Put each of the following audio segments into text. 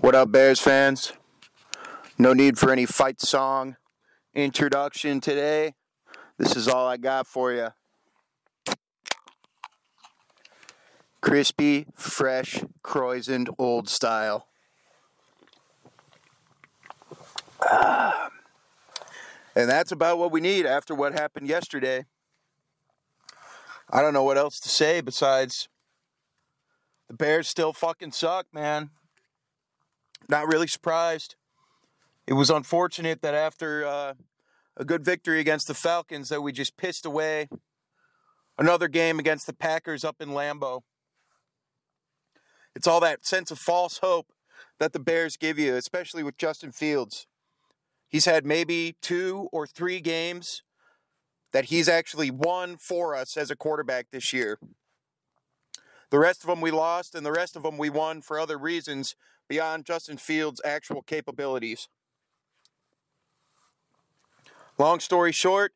What up, Bears fans? No need for any fight song introduction today. This is all I got for you. Crispy, fresh, croissant, old style. Ah. And that's about what we need after what happened yesterday. I don't know what else to say besides the Bears still fucking suck, man. Not really surprised. It was unfortunate that after uh, a good victory against the Falcons that we just pissed away another game against the Packers up in Lambeau. It's all that sense of false hope that the Bears give you, especially with Justin Fields. He's had maybe two or three games that he's actually won for us as a quarterback this year. The rest of them we lost, and the rest of them we won for other reasons beyond Justin Fields' actual capabilities. Long story short,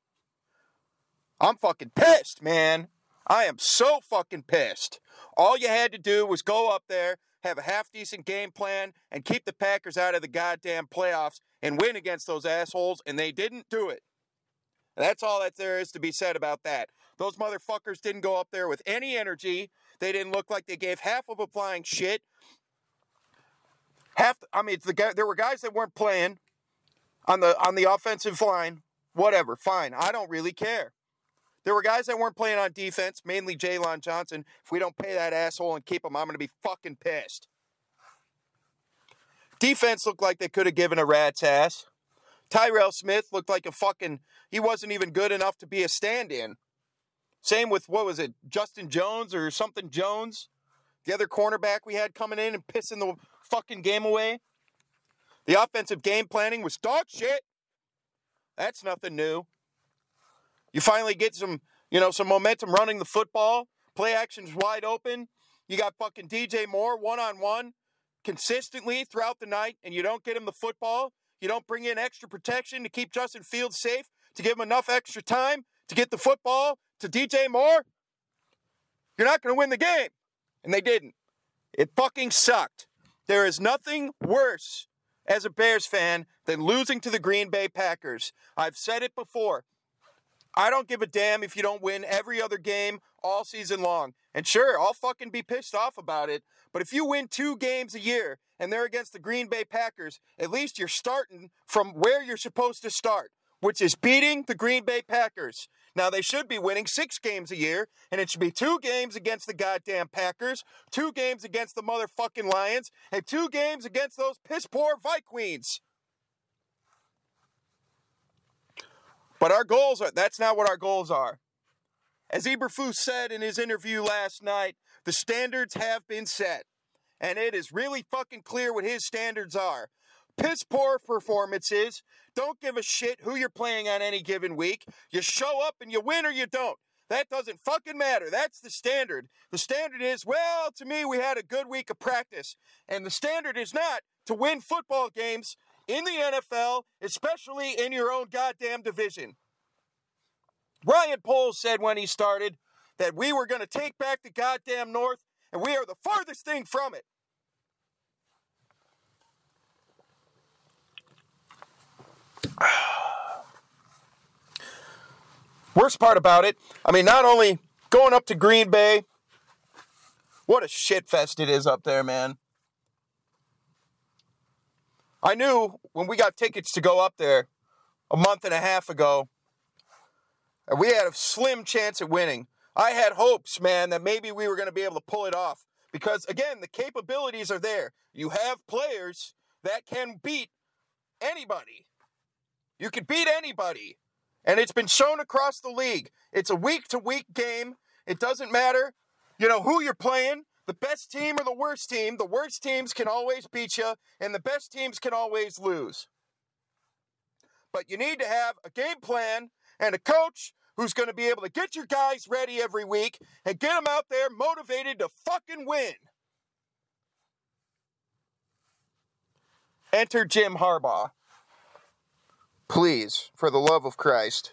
I'm fucking pissed, man. I am so fucking pissed. All you had to do was go up there, have a half decent game plan, and keep the Packers out of the goddamn playoffs and win against those assholes, and they didn't do it. That's all that there is to be said about that. Those motherfuckers didn't go up there with any energy. They didn't look like they gave half of a flying shit. Half, I mean, the guy, there were guys that weren't playing on the on the offensive line. Whatever, fine. I don't really care. There were guys that weren't playing on defense, mainly Jaylon Johnson. If we don't pay that asshole and keep him, I'm going to be fucking pissed. Defense looked like they could have given a rat's ass. Terell Smith looked like a fucking. He wasn't even good enough to be a stand in. Same with, what was it, Justin Jones or something Jones? The other cornerback we had coming in and pissing the fucking game away. The offensive game planning was dog shit. That's nothing new. You finally get some, you know, some momentum running the football. Play action's wide open. You got fucking DJ Moore one on one consistently throughout the night, and you don't get him the football. You don't bring in extra protection to keep Justin Fields safe, to give him enough extra time to get the football to DJ Moore. You're not going to win the game. And they didn't. It fucking sucked. There is nothing worse as a Bears fan than losing to the Green Bay Packers. I've said it before. I don't give a damn if you don't win every other game all season long. And sure, I'll fucking be pissed off about it. But if you win two games a year and they're against the Green Bay Packers, at least you're starting from where you're supposed to start, which is beating the Green Bay Packers. Now, they should be winning six games a year, and it should be two games against the goddamn Packers, two games against the motherfucking Lions, and two games against those piss poor Vikings. But our goals are, that's not what our goals are. As Eberflus said in his interview last night, the standards have been set. And it is really fucking clear what his standards are. Piss poor performances. Don't give a shit who you're playing on any given week. You show up and you win or you don't. That doesn't fucking matter. That's the standard. The standard is, well, to me, we had a good week of practice. And the standard is not to win football games in the NFL, especially in your own goddamn division. Ryan Poles said when he started that we were going to take back the goddamn North, and we are the farthest thing from it. Worst part about it, I mean, not only going up to Green Bay, what a shit fest it is up there, man. I knew when we got tickets to go up there a month and a half ago, and we had a slim chance at winning. I had hopes, man, that maybe we were going to be able to pull it off because, again, the capabilities are there. You have players that can beat anybody. You can beat anybody. And it's been shown across the league. It's a week to week game. It doesn't matter, you know, who you're playing. The best team or the worst team, the worst teams can always beat you, and the best teams can always lose. But you need to have a game plan and a coach who's going to be able to get your guys ready every week and get them out there motivated to fucking win. Enter Jim Harbaugh. Please, for the love of Christ.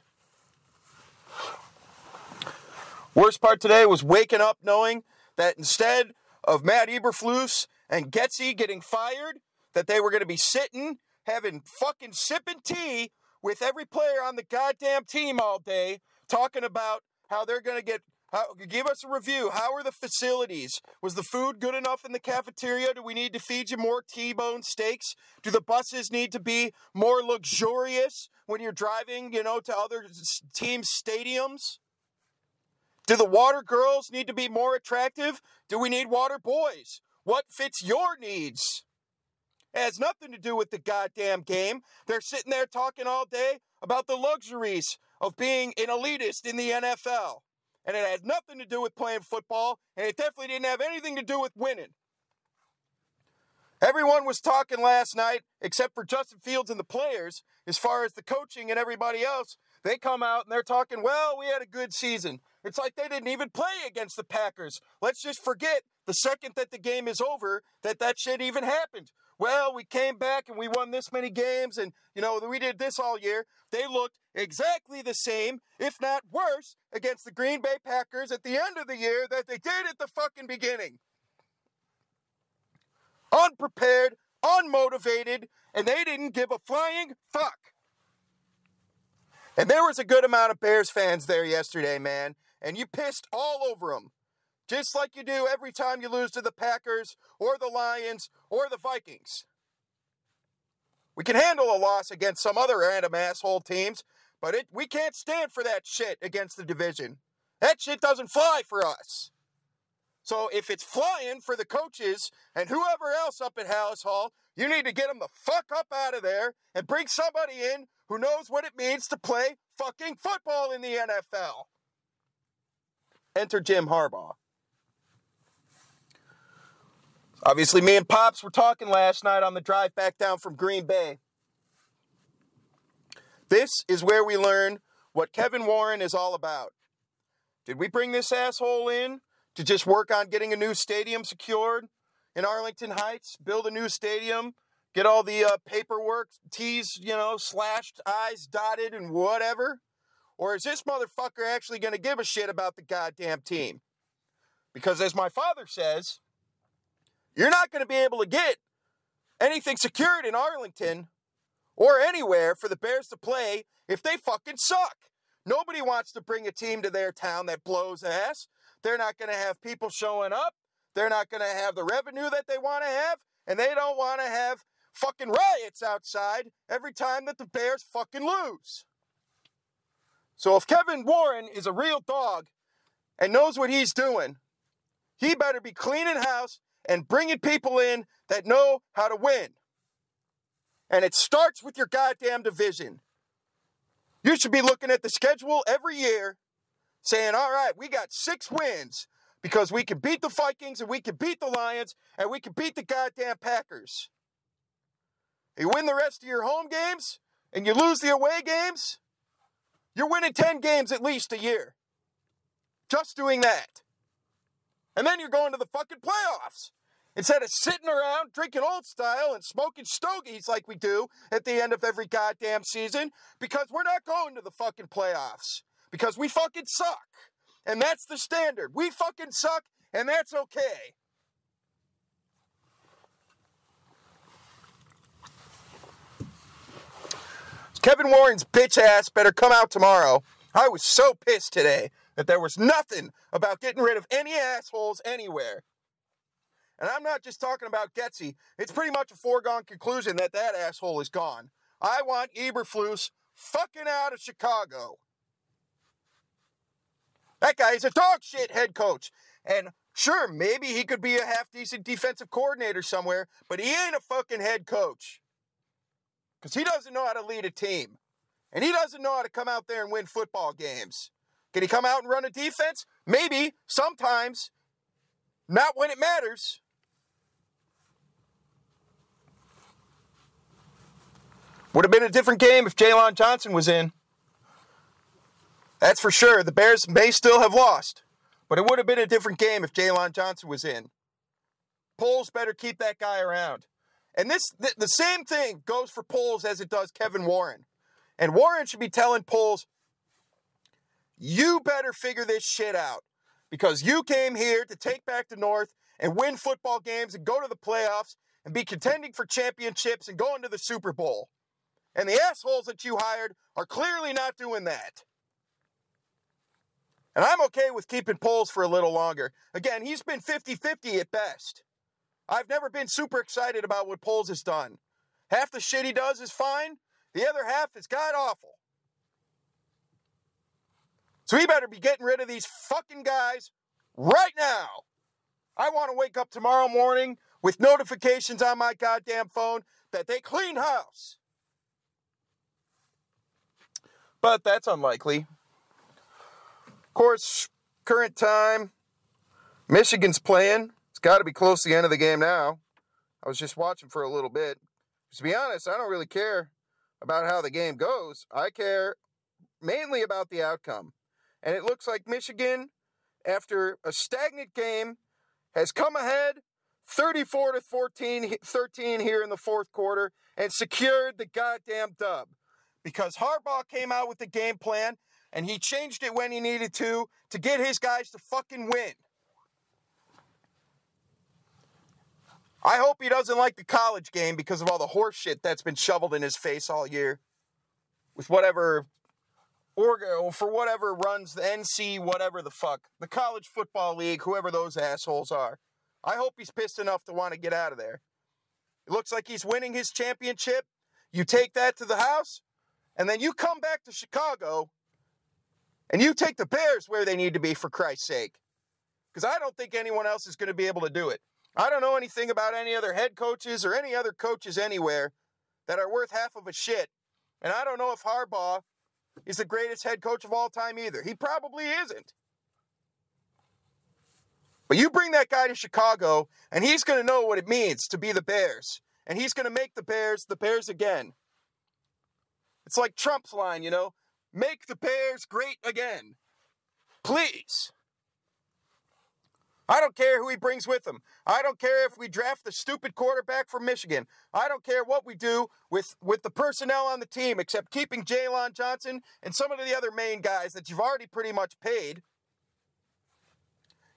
Worst part today was waking up knowing that instead of Matt Eberflus and Getsy getting fired, that they were going to be sitting, having fucking sipping tea with every player on the goddamn team all day, talking about how they're going to get. How, give us a review. How are the facilities? Was the food good enough in the cafeteria? Do we need to feed you more T-bone steaks? Do the buses need to be more luxurious when you're driving, you know, to other team stadiums? Do the water girls need to be more attractive? Do we need water boys? What fits your needs? It has nothing to do with the goddamn game. They're sitting there talking all day about the luxuries of being an elitist in the NFL. And it has nothing to do with playing football, and it definitely didn't have anything to do with winning. Everyone was talking last night, except for Justin Fields and the players, as far as the coaching and everybody else. They come out and they're talking, well, we had a good season. It's like they didn't even play against the Packers. Let's just forget the second that the game is over that that shit even happened. Well, we came back and we won this many games and, you know, we did this all year. They looked exactly the same, if not worse, against the Green Bay Packers at the end of the year that they did at the fucking beginning. Unprepared, unmotivated, and they didn't give a flying fuck. And there was a good amount of Bears fans there yesterday, man, and you pissed all over them. Just like you do every time you lose to the Packers or the Lions or the Vikings. We can handle a loss against some other random asshole teams, but it, we can't stand for that shit against the division. That shit doesn't fly for us. So if it's flying for the coaches and whoever else up at Halas Hall, you need to get them the fuck up out of there and bring somebody in who knows what it means to play fucking football in the NFL. Enter Jim Harbaugh. Obviously, me and Pops were talking last night on the drive back down from Green Bay. This is where we learn what Kevin Warren is all about. Did we bring this asshole in to just work on getting a new stadium secured in Arlington Heights, build a new stadium, get all the uh, paperwork, T's, you know, slashed, I's dotted, and whatever? Or is this motherfucker actually going to give a shit about the goddamn team? Because as my father says, you're not going to be able to get anything secured in Arlington or anywhere for the Bears to play if they fucking suck. Nobody wants to bring a team to their town that blows ass. They're not going to have people showing up. They're not going to have the revenue that they want to have. And they don't want to have fucking riots outside every time that the Bears fucking lose. So if Kevin Warren is a real dog and knows what he's doing, he better be cleaning house and bringing people in that know how to win. And it starts with your goddamn division. You should be looking at the schedule every year saying, all right, we got six wins because we can beat the Vikings and we can beat the Lions and we can beat the goddamn Packers. You win the rest of your home games and you lose the away games, you're winning 10 games at least a year. Just doing that. And then you're going to the fucking playoffs. Instead of sitting around drinking old style and smoking stogies like we do at the end of every goddamn season, because we're not going to the fucking playoffs. Because we fucking suck. And that's the standard. We fucking suck, and that's okay. Kevin Warren's bitch ass better come out tomorrow. I was so pissed today that there was nothing about getting rid of any assholes anywhere. And I'm not just talking about Getsy. It's pretty much a foregone conclusion that that asshole is gone. I want Eberflus fucking out of Chicago. That guy is a dog shit head coach. And sure, maybe he could be a half decent defensive coordinator somewhere, but he ain't a fucking head coach because he doesn't know how to lead a team. And he doesn't know how to come out there and win football games. Can he come out and run a defense? Maybe, sometimes. Not when it matters. Would have been a different game if Jaylon Johnson was in. That's for sure. The Bears may still have lost, but it would have been a different game if Jaylon Johnson was in. Poles better keep that guy around. And this the, the same thing goes for Poles as it does Kevin Warren. And Warren should be telling Poles, you better figure this shit out because you came here to take back the North and win football games and go to the playoffs. and be contending for championships and going to the Super Bowl. And the assholes that you hired are clearly not doing that. And I'm okay with keeping Poles for a little longer. Again, he's been 50 50 at best. I've never been super excited about what Poles has done. Half the shit he does is fine, the other half is god awful. So he better be getting rid of these fucking guys right now. I want to wake up tomorrow morning with notifications on my goddamn phone that they clean house. But that's unlikely. Of course, current time, Michigan's playing. It's got to be close to the end of the game now. I was just watching for a little bit. To be honest, I don't really care about how the game goes. I care mainly about the outcome. And it looks like Michigan, after a stagnant game, has come ahead 34 to 14, 13 here in the fourth quarter and secured the goddamn dub. Because Harbaugh came out with the game plan and he changed it when he needed to to get his guys to fucking win. I hope he doesn't like the college game because of all the horse shit that's been shoveled in his face all year. With whatever or uh, for whatever runs the NC, whatever the fuck, the college football league, whoever those assholes are. I hope he's pissed enough to want to get out of there. It looks like he's winning his championship. You take that to the house, and then you come back to Chicago and you take the Bears where they need to be for Christ's sake. Because I don't think anyone else is going to be able to do it. I don't know anything about any other head coaches or any other coaches anywhere that are worth half of a shit. And I don't know if Harbaugh is the greatest head coach of all time either. He probably isn't. But you bring that guy to Chicago, and he's going to know what it means to be the Bears. And he's going to make the Bears the Bears again. It's like Trump's line, you know Make the Bears great again. Please. I don't care who he brings with him. I don't care if we draft the stupid quarterback from Michigan. I don't care what we do with, with the personnel on the team, except keeping Jaylon Johnson and some of the other main guys that you've already pretty much paid.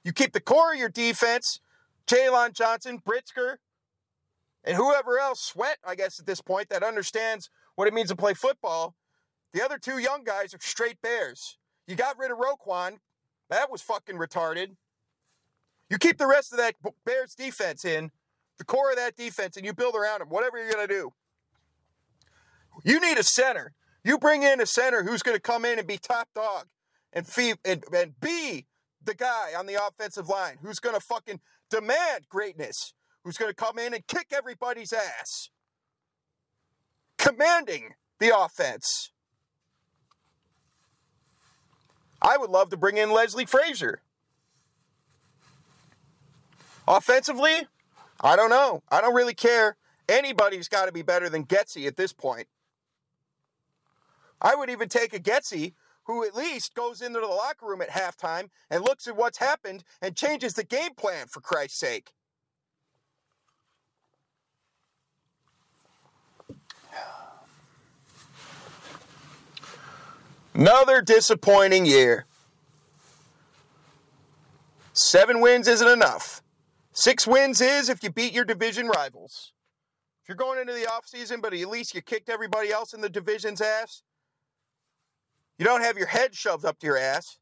You keep the core of your defense, Jaylon Johnson, Brisker, and whoever else, Sweat, I guess at this point, that understands what it means to play football. The other two young guys are straight Bears. You got rid of Roquan. That was fucking retarded. You keep the rest of that Bears defense in, the core of that defense, and you build around them, whatever you're going to do. You need a center. You bring in a center who's going to come in and be top dog and, fee- and, and be the guy on the offensive line who's going to fucking demand greatness, who's going to come in and kick everybody's ass, commanding the offense. I would love to bring in Leslie Frazier. Offensively, I don't know. I don't really care. Anybody's got to be better than Getsy at this point. I would even take a Getsy who at least goes into the locker room at halftime and looks at what's happened and changes the game plan for Christ's sake. Another disappointing year. Seven wins isn't enough. Six wins is if you beat your division rivals. If you're going into the offseason, but at least you kicked everybody else in the division's ass, you don't have your head shoved up to your ass.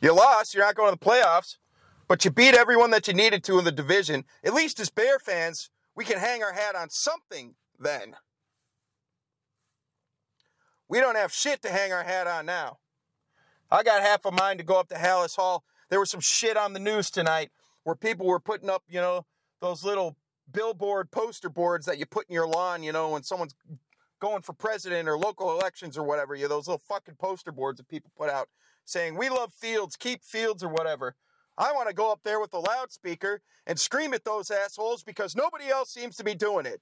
You lost, you're not going to the playoffs, but you beat everyone that you needed to in the division. At least as Bear fans, we can hang our hat on something then. We don't have shit to hang our hat on now. I got half a mind to go up to Halas Hall. There was some shit on the news tonight where people were putting up, you know, those little billboard poster boards that you put in your lawn, you know, when someone's going for president or local elections or whatever, you know, those little fucking poster boards that people put out saying, We love Fields, keep Fields or whatever. I want to go up there with a loudspeaker and scream at those assholes because nobody else seems to be doing it.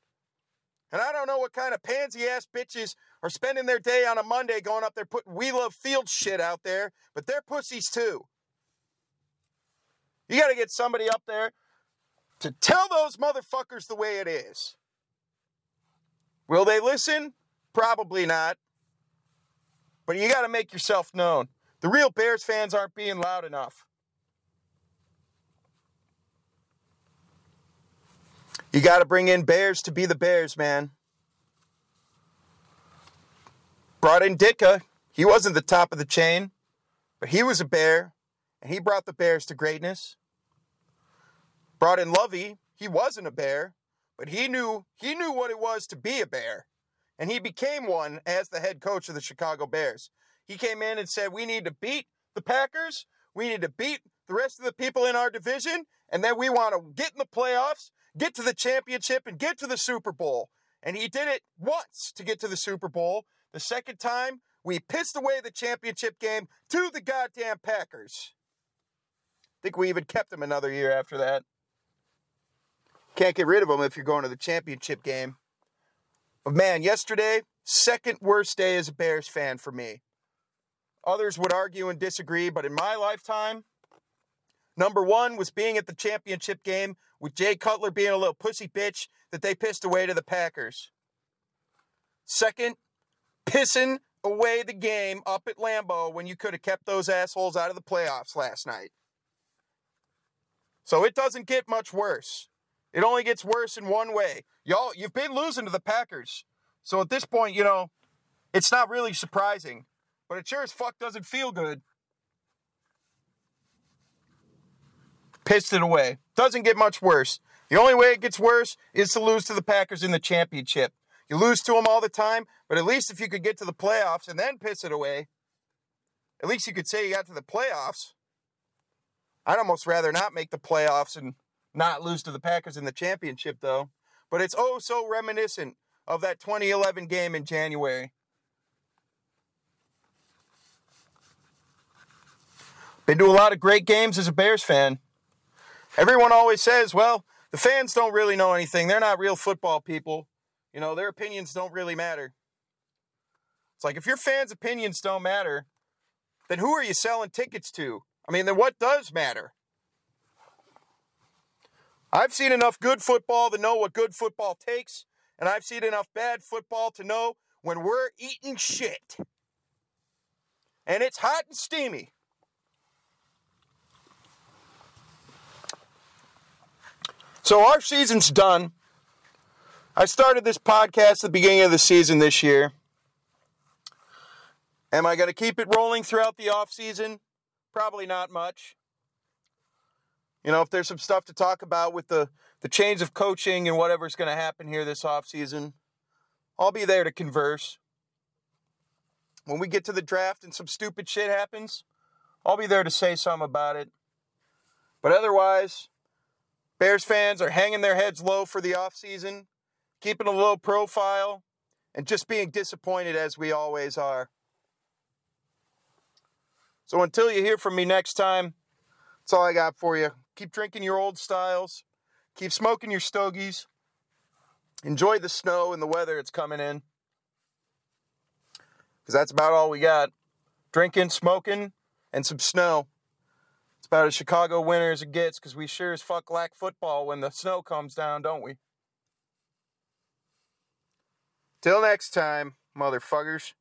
And I don't know what kind of pansy ass bitches are spending their day on a Monday going up there putting We Love Field shit out there, but they're pussies too. You got to get somebody up there to tell those motherfuckers the way it is. Will they listen? Probably not. But you got to make yourself known. The real Bears fans aren't being loud enough. You got to bring in Bears to be the Bears, man. Brought in Ditka. He wasn't the top of the chain, but he was a Bear, he brought the Bears to greatness. Brought in Lovie. He wasn't a Bear, but he knew he knew what it was to be a Bear, and he became one as the head coach of the Chicago Bears. He came in and said, "We need to beat the Packers. We need to beat the rest of the people in our division, and then we want to get in the playoffs, get to the championship, and get to the Super Bowl." And he did it once to get to the Super Bowl. The second time, we pissed away the championship game to the goddamn Packers. Think we even kept him another year after that. Can't get rid of him if you're going to the championship game. But man, yesterday, second worst day as a Bears fan for me. Others would argue and disagree, but in my lifetime, number one was being at the championship game with Jay Cutler being a little pussy bitch that they pissed away to the Packers. Second, pissing away the game up at Lambeau when you could have kept those assholes out of the playoffs last night. So it doesn't get much worse. It only gets worse in one way. Y'all, you've been losing to the Packers. So at this point, you know, it's not really surprising. But it sure as fuck doesn't feel good. Pissed it away. Doesn't get much worse. The only way it gets worse is to lose to the Packers in the championship. You lose to them all the time, but at least if you could get to the playoffs and then piss it away, at least you could say you got to the playoffs. I'd almost rather not make the playoffs and not lose to the Packers in the championship, though. But it's oh so reminiscent of that 2011 game in January. Been to a lot of great games as a Bears fan. Everyone always says, well, the fans don't really know anything. They're not real football people. You know, their opinions don't really matter. It's like if your fans' opinions don't matter, then who are you selling tickets to? I mean, then what does matter? I've seen enough good football to know what good football takes, and I've seen enough bad football to know when we're eating shit. And it's hot and steamy. So our season's done. I started this podcast at the beginning of the season this year. Am I going to keep it rolling throughout the off season? Probably not much. You know, if there's some stuff to talk about with the, the change of coaching and whatever's going to happen here this off season, I'll be there to converse. When we get to the draft and some stupid shit happens, I'll be there to say something about it. But otherwise, Bears fans are hanging their heads low for the off season keeping a low profile, and just being disappointed as we always are. So until you hear from me next time, that's all I got for you. Keep drinking your old styles, keep smoking your stogies, enjoy the snow and the weather it's coming in. Because that's about all we got drinking, smoking, and some snow. It's about as Chicago winter as it gets because we sure as fuck lack football when the snow comes down, don't we? Till next time, motherfuckers.